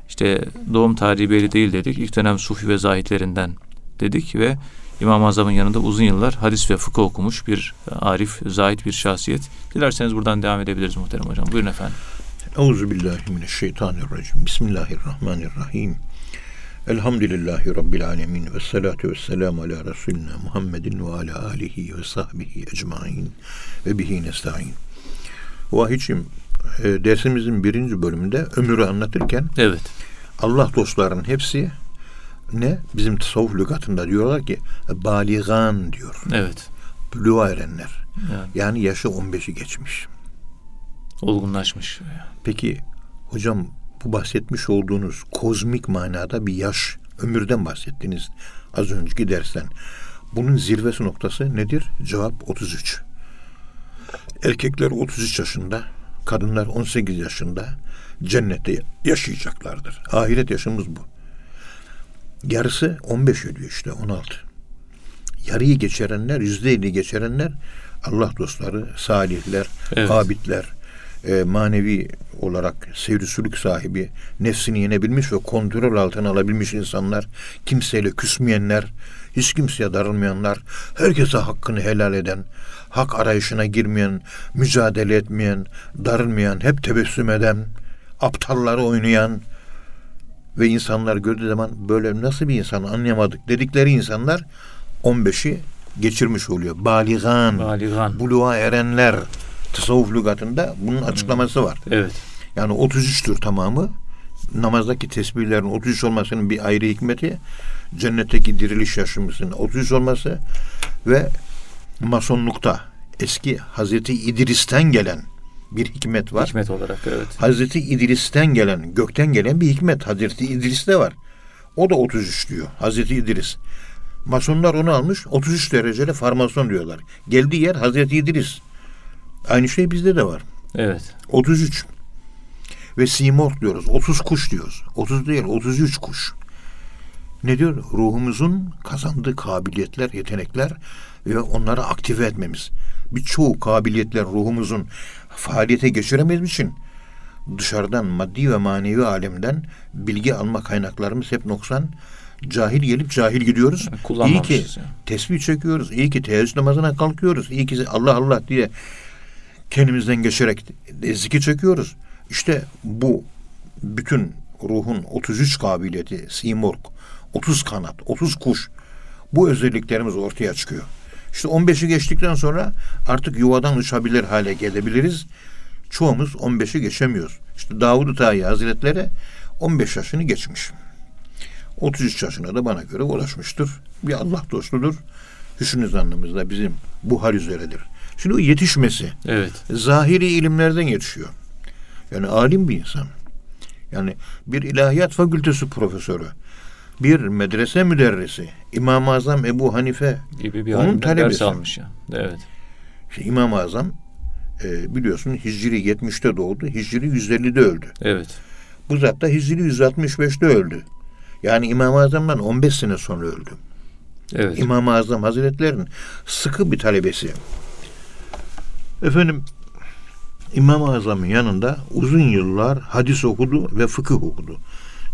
işte doğum tarihi belli değil dedik. İlk dönem Sufi ve Zahitlerinden dedik ve İmam-ı Azam'ın yanında uzun yıllar hadis ve fıkıh okumuş bir arif, zahit bir şahsiyet. Dilerseniz buradan devam edebiliriz muhterem hocam. Buyurun efendim. Euzu billahi mineşşeytanirracim. Bismillahirrahmanirrahim. Elhamdülillahi Rabbil alemin ve salatu ve selamu ala Resulina Muhammedin ve ala alihi ve sahbihi ecmain ve bihi nesta'in. Vahicim, e, dersimizin birinci bölümünde ömrü anlatırken Evet. Allah dostlarının hepsi ne? Bizim tasavvuf lügatında diyorlar ki baligan diyor. Evet. Buluğa erenler. Yani Yani yaşı 15'i geçmiş. olgunlaşmış. Peki hocam bu bahsetmiş olduğunuz kozmik manada bir yaş, ömürden bahsettiniz az önceki dersten. Bunun zirvesi noktası nedir? Cevap 33. Erkekler 33 yaşında, kadınlar 18 yaşında cennette yaşayacaklardır. Ahiret yaşımız bu. Yarısı 15 ödüyor işte 16. Yarıyı geçirenler, yüzde elli geçirenler Allah dostları, salihler, Evet. abidler, e, manevi olarak sevrisülük sahibi, nefsini yenebilmiş ve kontrol altına alabilmiş insanlar, kimseyle küsmeyenler, hiç kimseye darılmayanlar, herkese hakkını helal eden, hak arayışına girmeyen, mücadele etmeyen, darılmayan, hep tebessüm eden, aptalları oynayan ve insanlar gördüğü zaman böyle nasıl bir insan anlayamadık dedikleri insanlar 15'i geçirmiş oluyor. Baligan, Baligan. buluğa erenler tasavvuf lügatında bunun açıklaması var. Evet. Yani 33'tür tamamı. Namazdaki tesbihlerin 33 olmasının bir ayrı hikmeti cennetteki diriliş yaşımızın 33 olması ve masonlukta eski Hazreti İdris'ten gelen bir hikmet var. Hikmet olarak evet. Hazreti İdris'ten gelen, gökten gelen bir hikmet. Hazreti İdris'te var. O da 33 diyor. Hazreti İdris. Masonlar onu almış 33 dereceli farmason diyorlar. Geldiği yer Hazreti İdris. Aynı şey bizde de var. Evet. 33. Ve simorg diyoruz. 30 kuş diyoruz. 30 değil 33 kuş. Ne diyor? Ruhumuzun kazandığı kabiliyetler, yetenekler ve onları aktive etmemiz. Birçoğu kabiliyetler ruhumuzun faaliyete geçiremediğimiz için dışarıdan maddi ve manevi alemden bilgi alma kaynaklarımız hep noksan. Cahil gelip cahil gidiyoruz. Yani İyi ki yani. tesbih çekiyoruz. İyi ki teheccüd namazına kalkıyoruz. İyi ki Allah Allah diye kendimizden geçerek zikir çekiyoruz. İşte bu bütün ruhun 33 kabiliyeti, simorg, 30 kanat, 30 kuş bu özelliklerimiz ortaya çıkıyor. İşte 15'i geçtikten sonra artık yuvadan uçabilir hale gelebiliriz. Çoğumuz 15'i geçemiyoruz. İşte Davud-u Tahi Hazretleri 15 yaşını geçmiş. 33 yaşına da bana göre ulaşmıştır. Bir Allah dostudur. Hüsnü zannımızda bizim bu hal üzeredir. Şimdi o yetişmesi Evet. zahiri ilimlerden yetişiyor. Yani alim bir insan. Yani bir ilahiyat fakültesi profesörü, bir medrese müderrisi, İmam-ı Azam Ebu Hanife, Gibi bir Onun talebesi. almış ya. Evet. işte İmam-ı Azam e, biliyorsun Hicri 70'te doğdu, Hicri 150'de öldü. Evet. Bu zat da Hicri 165'te öldü. Yani İmam-ı Azam'dan 15 sene sonra öldü. Evet. İmam-ı Azam Hazretleri'nin sıkı bir talebesi. Efendim İmam-ı Azam'ın yanında uzun yıllar hadis okudu ve fıkıh okudu.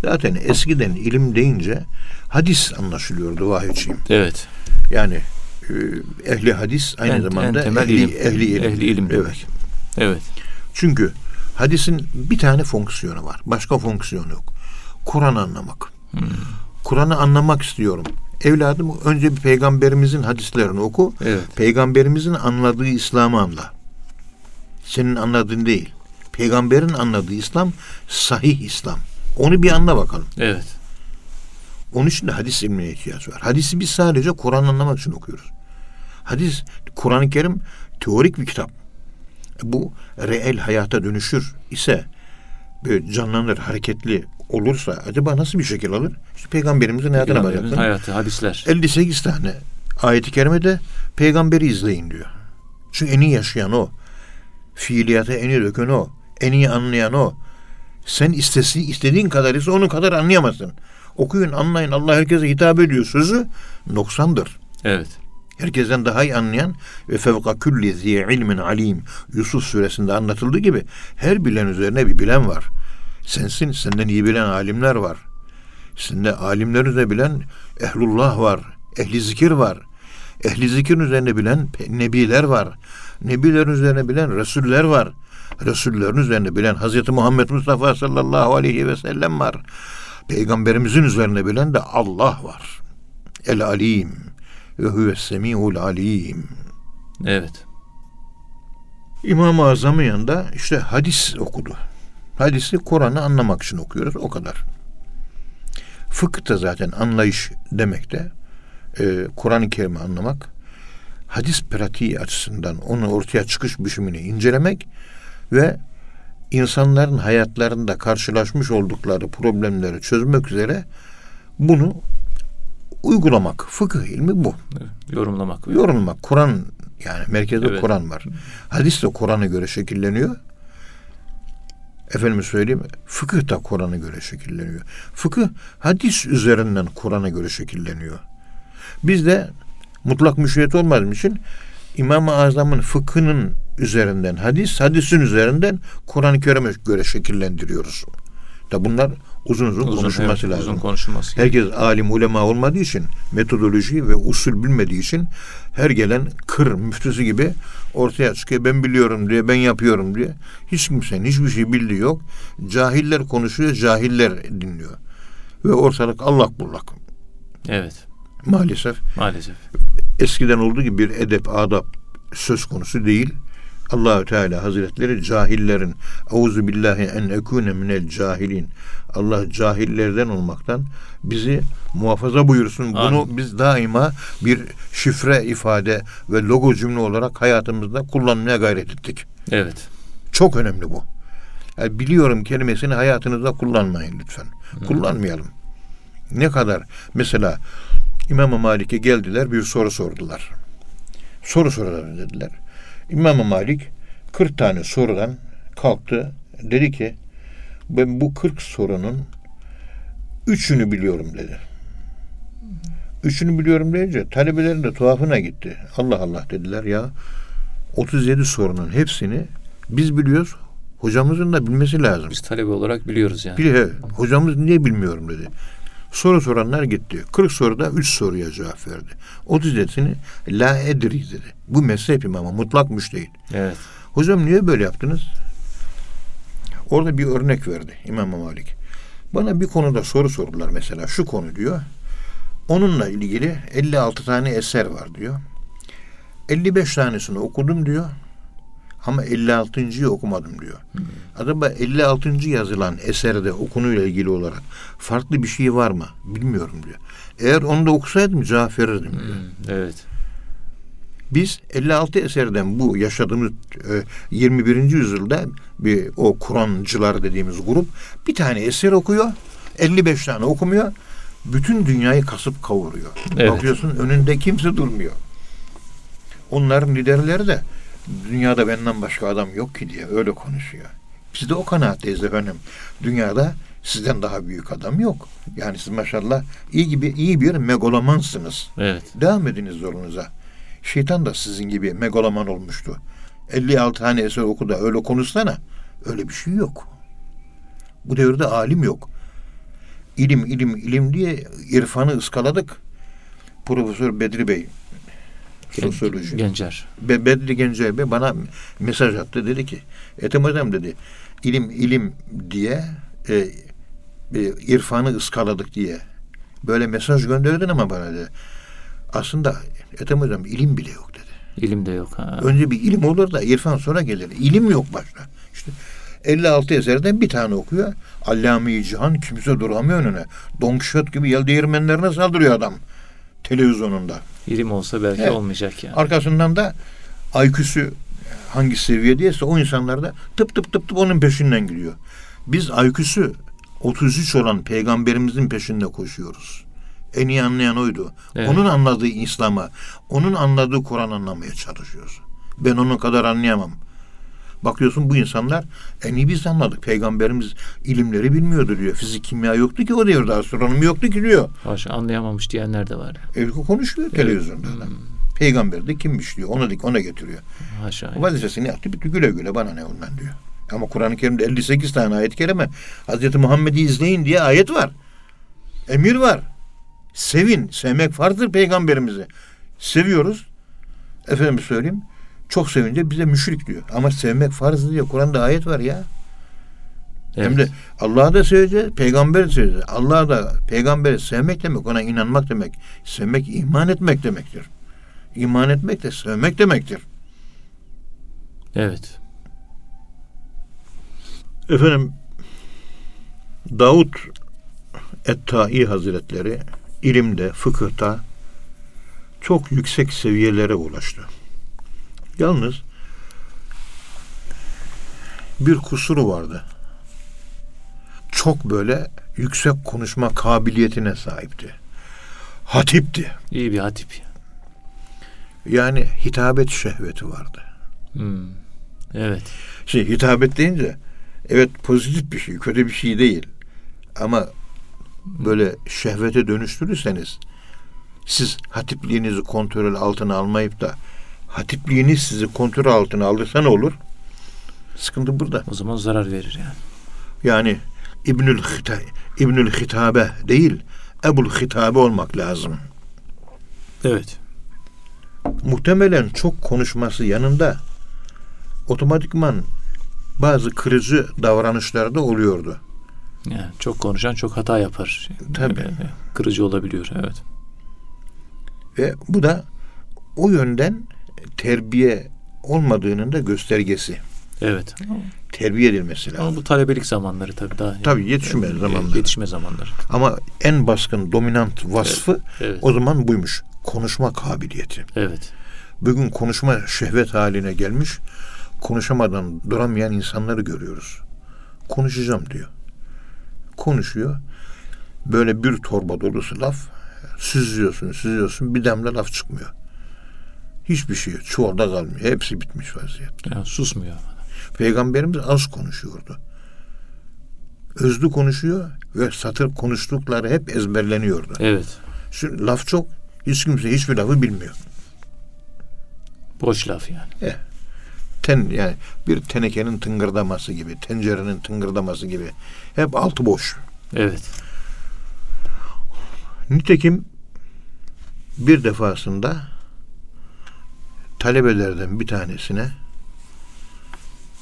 Zaten eskiden ilim deyince hadis anlaşılıyordu vahiyçiyim. Evet. Yani e, ehli hadis aynı En- zamanda en temel ehli, ilim. ehli ilim. Ehli ilim evet. Evet. Çünkü hadisin bir tane fonksiyonu var. Başka fonksiyonu yok. Kur'an anlamak. Kur'an'ı anlamak istiyorum. Evladım önce bir peygamberimizin hadislerini oku. Evet. Peygamberimizin anladığı İslam'ı anla. Senin anladığın değil. Peygamberin anladığı İslam sahih İslam. Onu bir anla bakalım. Evet. Onun için de hadis ilmine ihtiyaç var. Hadisi biz sadece Kur'an anlamak için okuyoruz. Hadis, Kur'an-ı Kerim teorik bir kitap. Bu reel hayata dönüşür ise böyle canlanır, hareketli olursa acaba nasıl bir şekil alır? İşte peygamberimizin hayatına bakarsın. hayatı, hadisler. 58 tane ayet-i kerimede peygamberi izleyin diyor. Çünkü en iyi yaşayan o. Fiiliyata en iyi döken o. En iyi anlayan o. Sen istesi, istediğin kadar ise onun kadar anlayamazsın. Okuyun, anlayın. Allah herkese hitap ediyor. Sözü noksandır. Evet. Herkesten daha iyi anlayan ve fevka külli zi ilmin alim Yusuf suresinde anlatıldığı gibi her bilen üzerine bir bilen var. Sensin, senden iyi bilen alimler var. Sende alimleri de bilen ehlullah var. Ehli zikir var. Ehli zikir üzerine bilen nebiler var. Nebilerin üzerine bilen resuller var. Resullerin üzerine bilen Hazreti Muhammed Mustafa sallallahu aleyhi ve sellem var. Peygamberimizin üzerine bilen de Allah var. El alim ve huves semiul alim. Evet. İmam-ı Azam'ın yanında işte hadis okudu. Hadisi Kur'an'ı anlamak için okuyoruz. O kadar. Fıkıh da zaten anlayış demek de e, Kur'an-ı Kerim'i anlamak, hadis pratiği açısından onun ortaya çıkış biçimini incelemek ve insanların hayatlarında karşılaşmış oldukları problemleri çözmek üzere bunu uygulamak. Fıkıh ilmi bu. evet. Yorumlamak. Yorulmak. Kur'an yani merkezde Evet. Kur'an var. Hadis de Kur'an'a göre şekilleniyor. Efendim söyleyeyim fıkıh da Kur'an'a göre şekilleniyor. Fıkıh hadis üzerinden Kur'an'a göre şekilleniyor. Biz de mutlak müşriyet olmadığım için İmam-ı Azam'ın fıkhının üzerinden hadis, hadisin üzerinden Kur'an-ı Kerim'e göre şekillendiriyoruz. Da bunlar uzun uzun, Uzun, konuşulması evet, lazım. Uzun konuşulması. Herkes alim ulema olmadığı için metodoloji ve usul bilmediği için her gelen kır müftüsü gibi ortaya çıkıyor. Ben biliyorum diye, ben yapıyorum diye. Hiç kimsenin hiçbir şey bildiği yok. Cahiller konuşuyor, cahiller dinliyor. Ve ortalık allak bullak. Evet. Maalesef Maalesef. eskiden olduğu gibi bir edep, adap söz konusu değil. Allahü Teala Hazretleri cahillerin Euzu billahi en ekune minel cahilin. Allah cahillerden olmaktan bizi muhafaza buyursun. Bunu Amin. biz daima bir şifre ifade ve logo cümle olarak hayatımızda kullanmaya gayret ettik. Evet. Çok önemli bu. Yani biliyorum kelimesini hayatınızda kullanmayın lütfen. Kullanmayalım. Ne kadar mesela İmam Malik'e geldiler bir soru sordular. Soru sorarlar dediler. İmam Malik 40 tane sorudan kalktı. Dedi ki ben bu 40 sorunun üçünü biliyorum dedi. Üçünü biliyorum deyince talebelerin de tuhafına gitti. Allah Allah dediler ya 37 sorunun hepsini biz biliyoruz. Hocamızın da bilmesi lazım. Biz talebe olarak biliyoruz yani. Bir he, hocamız niye bilmiyorum dedi. Soru soranlar gitti. 40 soruda 3 soruya cevap verdi. 37'sini la edri dedi. Bu mezhep imamı mutlak müştehit. Evet. Hocam niye böyle yaptınız? Orada bir örnek verdi İmam Malik. Bana bir konuda soru sordular mesela şu konu diyor. Onunla ilgili 56 tane eser var diyor. 55 tanesini okudum diyor. Ama 56.yı okumadım diyor. Acaba 56. yazılan eserde o konuyla ilgili olarak farklı bir şey var mı? Bilmiyorum diyor. Eğer onu da okusaydım cevap verirdim diyor. Hmm, Evet. Biz 56 eserden bu yaşadığımız e, 21. yüzyılda bir o Kur'ancılar dediğimiz grup bir tane eser okuyor. 55 tane okumuyor. Bütün dünyayı kasıp kavuruyor. Evet. Bakıyorsun önünde kimse durmuyor. Onların liderleri de dünyada benden başka adam yok ki diye öyle konuşuyor. Biz de o kanaatteyiz efendim. Dünyada sizden daha büyük adam yok. Yani siz maşallah iyi gibi iyi bir megalomansınız. Evet. Devam ediniz yolunuza. Şeytan da sizin gibi megaloman olmuştu. 56 tane eser oku da öyle konuşsana. Öyle bir şey yok. Bu devirde alim yok. İlim, ilim, ilim diye irfanı ıskaladık. Profesör Bedri Bey, sosyoloji. Gencer. Be- Bedri Gencer Bey bana mesaj attı. Dedi ki, Ethem Hocam dedi, ilim, ilim diye e, e, irfanı ıskaladık diye. Böyle mesaj gönderdin ama bana dedi. Aslında Ethem Hocam ilim bile yok dedi. İlim de yok. Ha. Önce bir ilim olur da irfan sonra gelir. İlim yok başta. İşte 56 eserden bir tane okuyor. Allame-i Cihan kimse duramıyor önüne. Don Quixote gibi yel değirmenlerine saldırıyor adam. Televizyonunda. İlim olsa belki Evet. olmayacak yani. Arkasından da IQ'su hangi seviyedeyse o insanlar da tıp tıp tıp tıp onun peşinden gidiyor. Biz IQ'su 33 olan peygamberimizin peşinde koşuyoruz. En iyi anlayan oydu. Evet. Onun anladığı İslam'a, onun anladığı Kur'an anlamaya çalışıyoruz. Ben onun kadar anlayamam. Bakıyorsun bu insanlar en iyi biz anladık. Peygamberimiz ilimleri bilmiyordu diyor. Fizik, kimya yoktu ki o devirde. Astronomi yoktu ki diyor. Haşa, anlayamamış diyenler de var. Evli konuşuyor televizyonda adam. Peygamber de kimmiş diyor. Ona dik ona getiriyor. Haşa. Vazifesini yaptı bitti güle güle bana ne ondan diyor. Ama Kur'an-ı Kerim'de 58 tane ayet kerime Hazreti Muhammed'i izleyin diye ayet var. Emir var. Sevin. Sevmek farzdır peygamberimizi. Seviyoruz. Efendim söyleyeyim. Çok sevince bize müşrik diyor. Ama sevmek farz diye Kur'an'da ayet var ya. Evet. Hem de Allah'ı da seveceğiz, peygamberi de seveceğiz. Allah'ı da peygamberi sevmek demek, ona inanmak demek. Sevmek iman etmek demektir. İman etmek de sevmek demektir. Evet. Efendim Davut Et-Tai Hazretleri ilimde, fıkıhta çok yüksek seviyelere ulaştı. Yalnız bir kusuru vardı. Çok böyle yüksek konuşma kabiliyetine sahipti. Hatipti. İyi bir hatip. Yani hitabet şehveti vardı. Hmm. Evet. Şey hitabet deyince Evet pozitif bir şey, kötü bir şey değil. Ama böyle şehvete dönüştürürseniz siz hatipliğinizi kontrol altına almayıp da hatipliğiniz sizi kontrol altına alırsa ne olur? Sıkıntı burada. O zaman zarar verir yani. Yani İbnül Hita, İbnül Hitabe değil, Ebul Hitabe olmak lazım. Evet. Muhtemelen çok konuşması yanında otomatikman bazı kırıcı davranışlar da oluyordu. Yani çok konuşan çok hata yapar. Tabii. Kırıcı olabiliyor. Evet. Ve bu da o yönden terbiye olmadığının da göstergesi. Evet. Terbiye edilmesi Ama lazım. bu talebelik zamanları tabii daha. Tabii yetişme Yani, zamanları. Yetişme zamanları. Ama en baskın dominant vasfı Evet. o zaman buymuş. Konuşma kabiliyeti. Evet. Bugün konuşma şehvet haline gelmiş. Konuşamadan duramayan insanları görüyoruz. Konuşacağım diyor. Konuşuyor. Böyle bir torba dolusu laf. Süzüyorsun, süzüyorsun. Bir damla laf çıkmıyor. Hiçbir şey yok. Çuvalda kalmıyor. Hepsi bitmiş vaziyette. Yani susmuyor. Peygamberimiz az konuşuyordu. Özlü konuşuyor ve satır konuştukları hep ezberleniyordu. Evet. Şimdi laf çok. Hiç kimse hiçbir lafı bilmiyor. Boş laf yani. ten yani bir tenekenin tıngırdaması gibi, tencerenin tıngırdaması gibi. Hep altı boş. Evet. Nitekim bir defasında talebelerden bir tanesine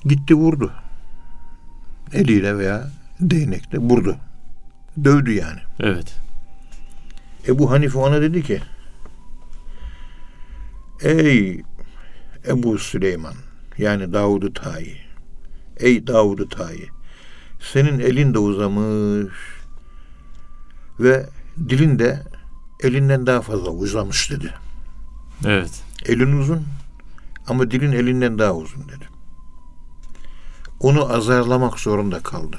gitti vurdu. Eliyle veya değnekle vurdu. Dövdü yani. Evet. Ebu Hanife ona dedi ki Ey Ebu Süleyman yani Davud-u Tayi Ey Davud-u Tayi senin elin de uzamış ve dilin de elinden daha fazla uzamış dedi. Evet. Elin uzun ama dilin elinden daha uzun dedi. Onu azarlamak zorunda kaldı.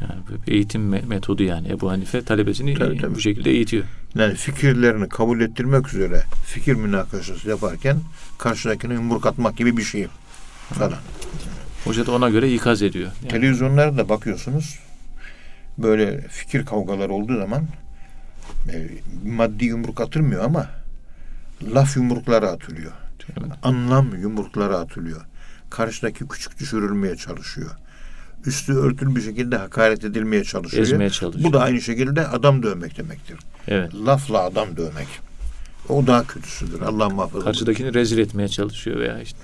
Yani eğitim me- metodu yani. Ebu Hanife talebesini Tabii, tabii. bu şekilde eğitiyor. Yani fikirlerini kabul ettirmek üzere fikir münakaşası yaparken karşıdakine yumruk atmak gibi bir şey falan. Hoca da ona göre ikaz ediyor. Yani, Televizyonlarda da bakıyorsunuz böyle fikir kavgaları olduğu zaman e, maddi yumruk atılmıyor ama laf yumrukları atılıyor. Anlam yumrukları atılıyor. Karşıdaki küçük düşürülmeye çalışıyor. Üstü örtülü bir şekilde hakaret edilmeye çalışıyor. ezmeye çalışıyor. Bu da aynı şekilde adam dövmek demektir. Evet. Lafla adam dövmek. O daha kötüsüdür. Allah muhafaza. Karşıdakini rezil etmeye çalışıyor veya işte.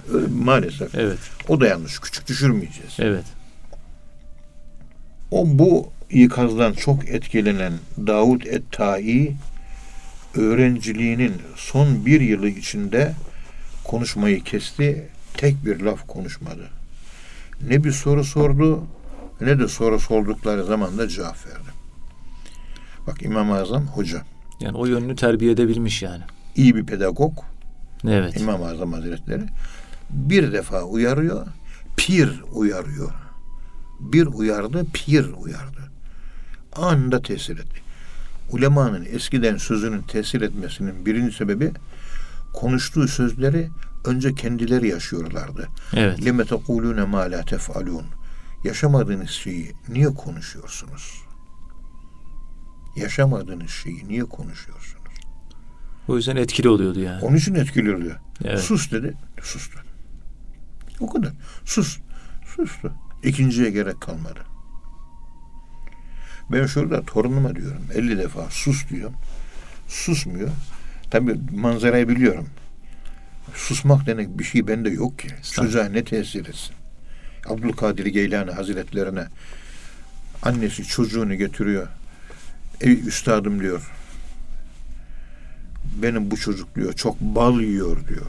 Maalesef. Evet. O da yanlış. Küçük düşürmeyeceğiz. Evet. O bu ikazdan çok etkilenen Davud et-Tai öğrenciliğinin son bir yılı içinde konuşmayı kesti. Tek bir laf konuşmadı. Ne bir soru sordu ne de soru sordukları zaman da cevap verdi. Bak İmam-ı Azam hoca. Yani o yönünü terbiye edebilmiş yani. iyi bir pedagog. Evet. İmam-ı Azam Hazretleri bir defa uyarıyor, pir uyarıyor. Bir uyardı, pir uyardı. Anında tesir etti. Ulemanın eskiden sözünün tesir etmesinin birinci sebebi konuştuğu sözleri önce kendileri yaşıyorlardı. Evet. Lime tekulune ma la tef'alun. Yaşamadığınız şeyi niye konuşuyorsunuz? Yaşamadığınız şeyi niye konuşuyorsunuz? O yüzden etkili oluyordu yani. Onun için etkili oluyor. Evet. Sus dedi. Sustu. O kadar. Sus. Sustu. İkinciye gerek kalmadı. Ben şurada torunuma diyorum. 50 defa sus diyorum. Susmuyor. Tabii manzarayı biliyorum. Susmak demek bir şey bende yok ki. Çocuğa ne tesir etsin? Abdülkadir Geylani Hazretlerine annesi çocuğunu getiriyor. Ey üstadım diyor. Benim bu çocuk diyor çok bal yiyor diyor.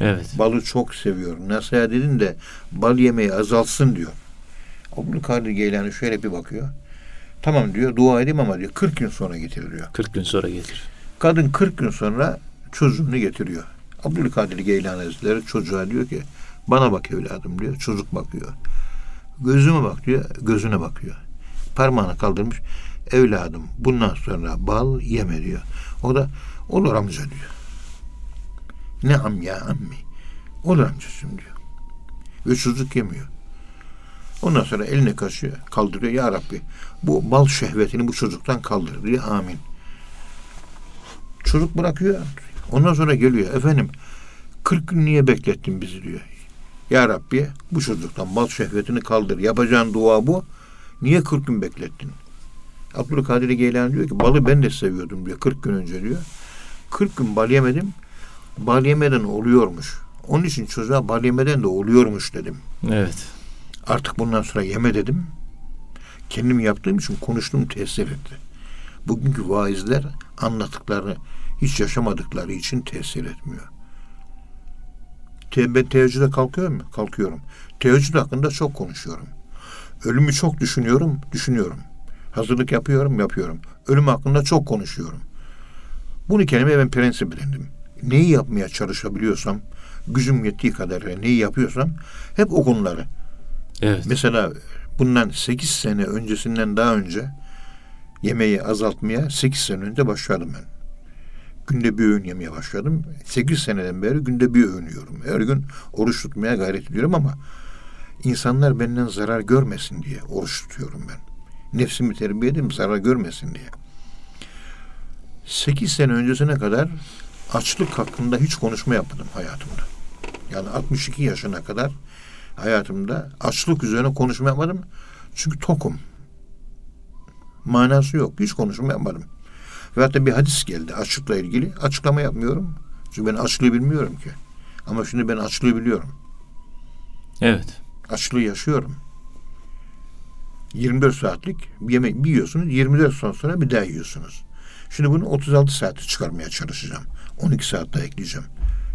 Evet. Balı çok seviyor. Nasihat edin de bal yemeyi azaltsın diyor. Abdülkadir Geylani şöyle bir bakıyor. Tamam diyor dua edeyim ama diyor 40 gün sonra getir diyor. 40 gün sonra getir. Kadın 40 gün sonra çocuğunu getiriyor. Abdülkadir Geylani Hazretleri çocuğa diyor ki bana bak evladım diyor. Çocuk bakıyor. Gözüme bak diyor. Gözüne bakıyor. Parmağını kaldırmış. Evladım bundan sonra bal yeme diyor. O da olur amca diyor. Ne am ya ammi. Olur amcacığım diyor. Ve çocuk yemiyor. Ondan sonra eline kaşıyor, kaldırıyor. Ya Rabbi bu bal şehvetini bu çocuktan kaldır diye amin. Çocuk bırakıyor. Ondan sonra geliyor. Efendim 40 gün niye beklettin bizi diyor. Ya Rabbi bu çocuktan bal şehvetini kaldır. Yapacağın dua bu. Niye 40 gün beklettin? Abdülkadir Geylani diyor ki balı ben de seviyordum diyor 40 gün önce diyor. 40 gün bal yemedim. Bal yemeden oluyormuş. Onun için çocuğa bal yemeden de oluyormuş dedim. Evet. Artık bundan sonra yeme dedim. Kendim yaptığım için konuştuğum tesir etti. Bugünkü vaizler anlattıklarını hiç yaşamadıkları için tesir etmiyor. Ben teheccüde kalkıyorum mu? Kalkıyorum. Teheccüd hakkında çok konuşuyorum. Ölümü çok düşünüyorum, düşünüyorum. Hazırlık yapıyorum, yapıyorum. Ölüm hakkında çok konuşuyorum. Bunu kendime ben prensip edindim. Neyi yapmaya çalışabiliyorsam, gücüm yettiği kadarıyla neyi yapıyorsam hep o konuları. Evet. Mesela bundan 8 sene öncesinden daha önce yemeği azaltmaya 8 sene önce başladım ben. Günde bir öğün yemeye başladım. 8 seneden beri günde bir öğün yiyorum. Her gün oruç tutmaya gayret ediyorum ama insanlar benden zarar görmesin diye oruç tutuyorum ben. Nefsimi terbiye edeyim zarar görmesin diye. 8 sene öncesine kadar açlık hakkında hiç konuşma yapmadım hayatımda. Yani 62 yaşına kadar hayatımda açlık üzerine konuşma yapmadım. Çünkü tokum. Manası yok. Hiç konuşma yapmadım. Ve hatta bir hadis geldi açlıkla ilgili. Açıklama yapmıyorum. Çünkü ben açlığı bilmiyorum ki. Ama şimdi ben açlığı biliyorum. Evet. Açlığı yaşıyorum. 24 saatlik bir yemek bir yiyorsunuz. 24 saat sonra bir daha yiyorsunuz. Şimdi bunu 36 saate çıkarmaya çalışacağım. 12 saat daha ekleyeceğim.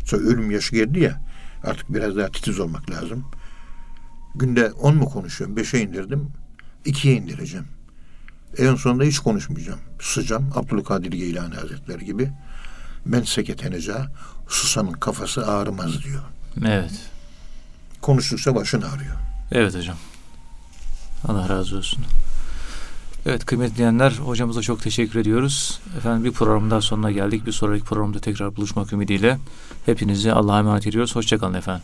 Sonra ölüm yaşı geldi ya. Artık biraz daha titiz olmak lazım. Günde 10 mu konuşuyorum? 5'e indirdim. 2'ye indireceğim. En sonunda hiç konuşmayacağım. Susacağım. Abdülkadir Geylani Hazretleri gibi. Men seketenece susanın kafası ağrımaz diyor. Evet. Konuştukça başın ağrıyor. Evet hocam. Allah razı olsun. Evet kıymetli dinleyenler hocamıza çok teşekkür ediyoruz. Efendim bir programın daha sonuna geldik. Bir sonraki programda tekrar buluşmak ümidiyle hepinizi Allah'a emanet ediyoruz. Hoşçakalın efendim.